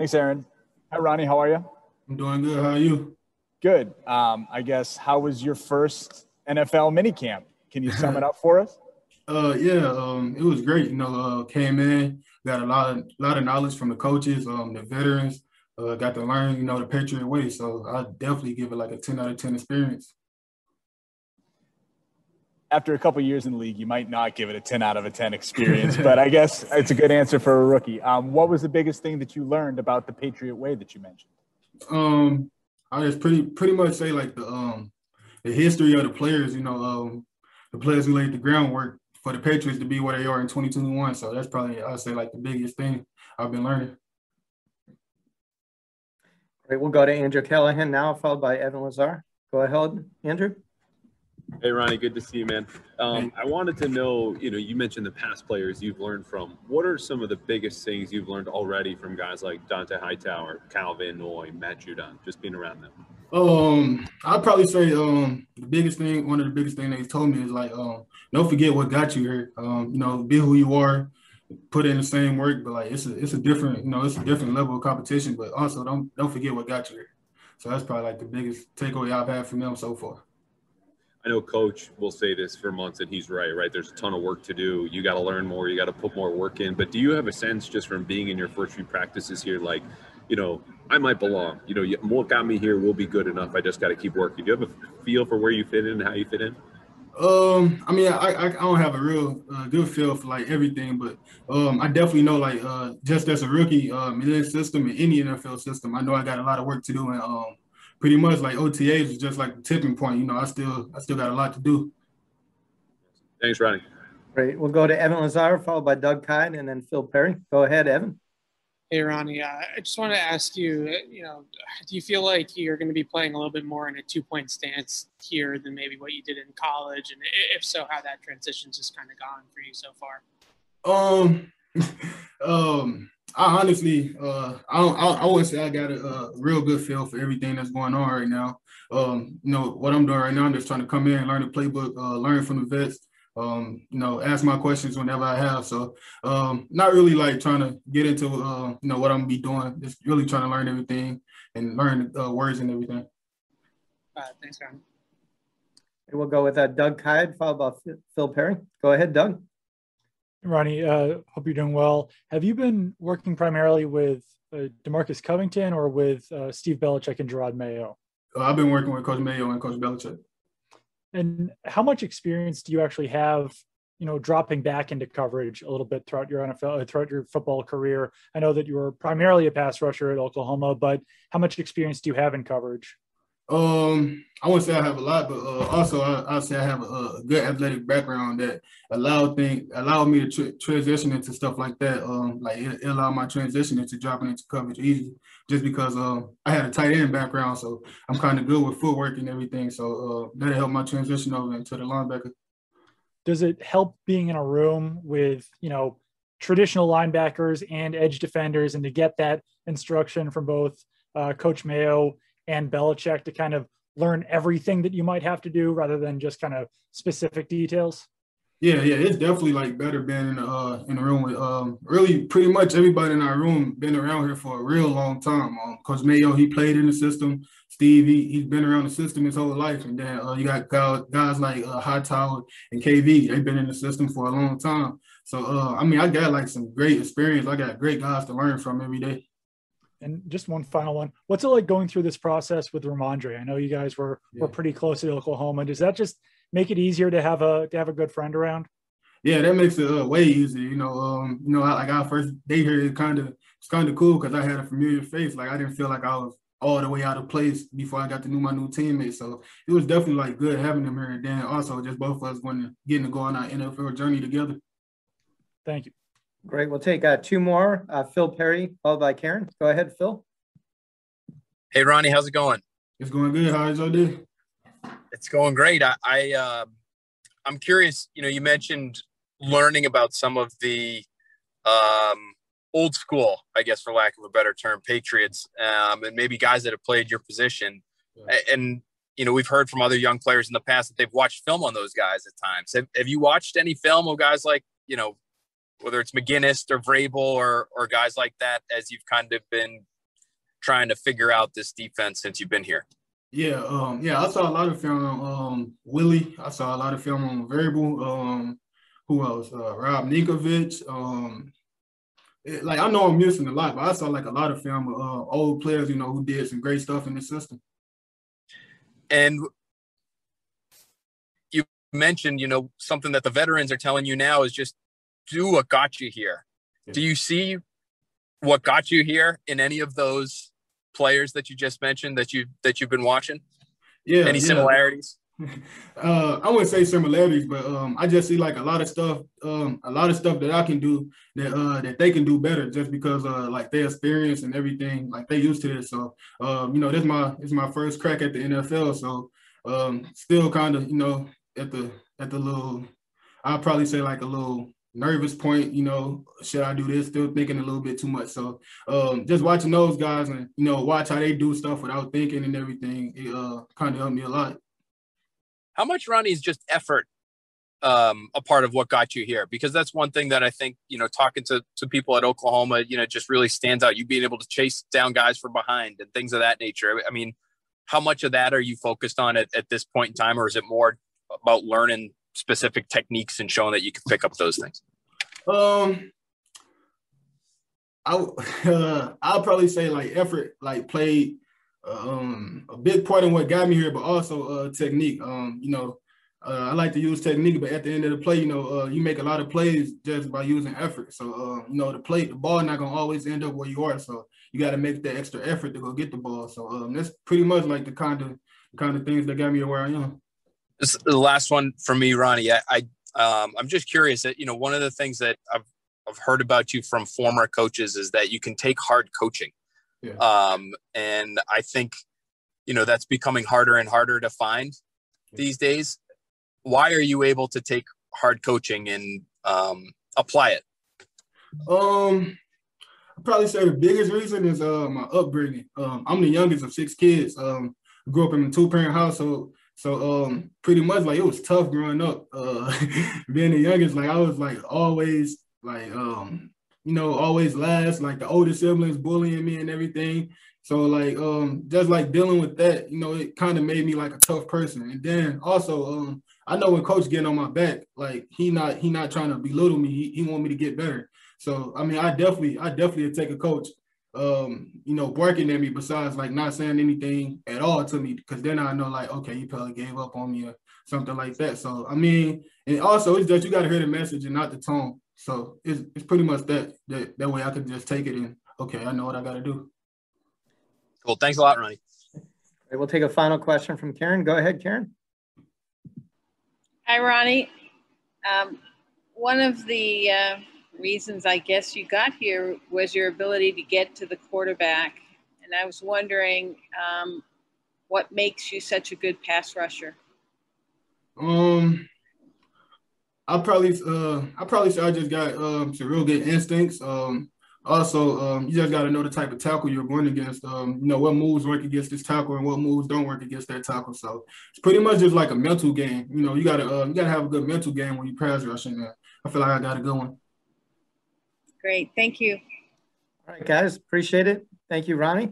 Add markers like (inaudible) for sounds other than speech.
Thanks, Aaron. Hi, Ronnie. How are you? I'm doing good. How are you? Good. Um, I guess how was your first NFL minicamp? Can you sum it up for us? (laughs) Uh, yeah, um, it was great. You know, uh, came in, got a lot of lot of knowledge from the coaches, um, the veterans. Uh, got to learn, you know, the Patriot way. So I definitely give it like a ten out of ten experience. After a couple years in the league, you might not give it a ten out of a ten experience, (laughs) but I guess it's a good answer for a rookie. Um, what was the biggest thing that you learned about the Patriot way that you mentioned? Um, I just pretty pretty much say like the um the history of the players. You know, um, the players who laid the groundwork for the Patriots to be where they are in 2021. So that's probably I'd say like the biggest thing I've been learning. Great. We'll go to Andrew Callahan now, followed by Evan Lazar. Go ahead, Andrew. Hey Ronnie, good to see you, man. Um, I wanted to know, you know, you mentioned the past players you've learned from. What are some of the biggest things you've learned already from guys like Dont'a Hightower, Kyle Van Noy, Matt Judon, just being around them? Um, I'd probably say um the biggest thing, one of the biggest things they told me is like um don't forget what got you here. Um, you know, be who you are, put in the same work, but like it's a it's a different, you know, it's a different level of competition. But also don't don't forget what got you here. So that's probably like the biggest takeaway I've had from them so far. I know coach will say this for months and he's right, right? There's a ton of work to do. You got to learn more, you got to put more work in. But do you have a sense just from being in your first few practices here, like, you know, I might belong, you know, what got me here will be good enough. I just got to keep working. Do you have a feel for where you fit in and how you fit in? Um, I mean, I, I, don't have a real uh, good feel for like everything, but um, I definitely know like uh, just as a rookie um, in this system in any NFL system, I know I got a lot of work to do, and um, pretty much like OTAs is just like the tipping point. You know, I still I still got a lot to do. Thanks, Ronnie. Great. We'll go to Evan Lazar, followed by Doug Kyed, and then Phil Perry. Go ahead, Evan. Hey, Ronnie. Uh, I just want to ask you, you know, do you feel like you're going to be playing a little bit more in a two-point stance here than maybe what you did in college? And if so, how that transition's just kind of gone for you so far? Um, (laughs) um, I honestly, uh, I don't, I, I wouldn't say I got a, a, real good feel for everything that's going on right now. Um, you know what I'm doing right now. I'm just trying to come in, learn the playbook, uh, learn from the vets, um, you know, ask my questions whenever I have. So um, not really like trying to get into uh, you know what I'm gonna be doing. Just really trying to learn everything and learn uh, words and everything. Uh, thanks, Aaron. We'll go with uh, Doug Kyed, followed by Phil Perry. Go ahead, Doug. Ronnie, uh, hope you're doing well. Have you been working primarily with uh, Demarcus Covington or with uh, Steve Belichick and Jerod Mayo? Uh, I've been working with Coach Mayo and Coach Belichick. And how much experience do you actually have, you know, dropping back into coverage a little bit throughout your NFL, uh, throughout your football career? I know that you were primarily a pass rusher at Oklahoma, but how much experience do you have in coverage? Um, I wouldn't say I have a lot, but uh, also I, I say I have a, a, good athletic background that allowed thing allowed me to tr- transition into stuff like that. Um, like it, it, allowed my transition into dropping into coverage easy, just because um I had a tight end background, so I'm kind of good with footwork and everything. So uh, that helped my transition over into the linebacker. Does it help being in a room with you know traditional linebackers and edge defenders, and to get that instruction from both uh, Coach Mayo? And Belichick to kind of learn everything that you might have to do rather than just kind of specific details? Yeah, yeah, it's definitely like better being in the uh, in the room with um really pretty much everybody in our room been around here for a real long time. Um, Coach Mayo, he played in the system. Steve, he, he's been around the system his whole life, and then uh, you got guys, like uh, Hightower and KV. They've been in the system for a long time. So uh, I mean, I got like some great experience. I got great guys to learn from every day. And just one final one. What's it like going through this process with Rhamondre? I know you guys were yeah. were pretty close at Oklahoma. Does that just make it easier to have a to have a good friend around? Yeah, that makes it uh, way easier. You know, um, you know, like our first day here, it kind of it's kind of cool because I had a familiar face. Like I didn't feel like I was all the way out of place before I got to know my new teammates. So it was definitely like good having them here. And then also just both of us wanting getting to go on our NFL journey together. Thank you. Great. We'll take uh, two more. Uh, Phil Perry, followed by Karen. Go ahead, Phil. Hey, Ronnie, how's it going? It's going good. How's your day? It's going great. I, I uh, I'm curious. You know, you mentioned learning about some of the um, old school, I guess, for lack of a better term, Patriots, um, and maybe guys that have played your position. Yeah. And you know, we've heard from other young players in the past that they've watched film on those guys at times. Have, have you watched any film of guys like you know whether it's McGinest or Vrabel or or guys like that, as you've kind of been trying to figure out this defense since you've been here? Yeah, um, yeah, I saw a lot of film on um, Willie. I saw a lot of film on Vrabel. Um, who else? Uh, Rob Ninkovich. Um, it, like I know I'm missing a lot, but I saw like a lot of film of uh, old players, you know, who did some great stuff in the system. And you mentioned, you know, something that the veterans are telling you now is just do what got you here. Yeah. Do you see what got you here in any of those players that you just mentioned that you that you've been watching? Yeah. Any yeah. similarities? (laughs) Uh, I wouldn't say similarities, but um, I just see like a lot of stuff, um, a lot of stuff that I can do that uh, that they can do better just because uh, like their experience and everything, like they used to this. So um, you know, this is my this is my first crack at the NFL. So um, still kind of you know at the at the little, I'll probably say like a little nervous point, you know, should I do this? Still thinking a little bit too much. So um, just watching those guys and you know watch how they do stuff without thinking and everything, it uh, kind of helped me a lot. How much Ronnie is just effort um, a part of what got you here? Because that's one thing that I think you know talking to to people at Oklahoma, you know, just really stands out. You being able to chase down guys from behind and things of that nature. I mean, how much of that are you focused on at, at this point in time, or is it more about learning specific techniques and showing that you can pick up those things? Um, I uh, (laughs) I'll probably say like effort, like played um a big part in what got me here, but also uh technique. Um, you know, uh, I like to use technique, but at the end of the play, you know, uh, you make a lot of plays just by using effort. So, uh, you know, the play, the ball not gonna always end up where you are. So you got to make that extra effort to go get the ball. So um, that's pretty much like the kind of kind of things that got me where I am. This the last one for me, Ronnie. I, I um, I'm just curious that you know one of the things that I've I've heard about you from former coaches is that you can take hard coaching, yeah. um, and I think you know that's becoming harder and harder to find yeah. these days. Why are you able to take hard coaching and um, apply it? Um, I'd probably say the biggest reason is uh, my upbringing. Um, I'm the youngest of six kids. Um, grew up in a two parent household. So um, pretty much like it was tough growing up. Uh, (laughs) being the youngest, like I was like always like um, you know, always last, like the older siblings bullying me and everything. So like um just like dealing with that, you know, it kind of made me like a tough person. And then also um I know when coach getting on my back, like he not he not trying to belittle me. He, he want me to get better. So I mean I definitely I definitely take a coach um, you know, barking at me besides like not saying anything at all to me, because then I know like, okay, you probably gave up on me or something like that. So I mean, and also it's just you gotta hear the message and not the tone. So it's it's pretty much that that that way I could just take it and okay, I know what I gotta do. Cool. Thanks a lot, Ronnie. We'll take a final question from Karen. Go ahead, Karen. Hi, Ronnie. Um, one of the uh, reasons I guess you got here was your ability to get to the quarterback. And I was wondering um, what makes you such a good pass rusher? Um, I probably uh I probably say I just got um some real good instincts. Um also um you just gotta know the type of tackle you're going against. Um, you know, what moves work against this tackle and what moves don't work against that tackle. So it's pretty much just like a mental game. You know, you gotta uh, you gotta have a good mental game when you pass rushing there. I feel like I got a good one. Great. Thank you. All right, guys. Appreciate it. Thank you, Ronnie.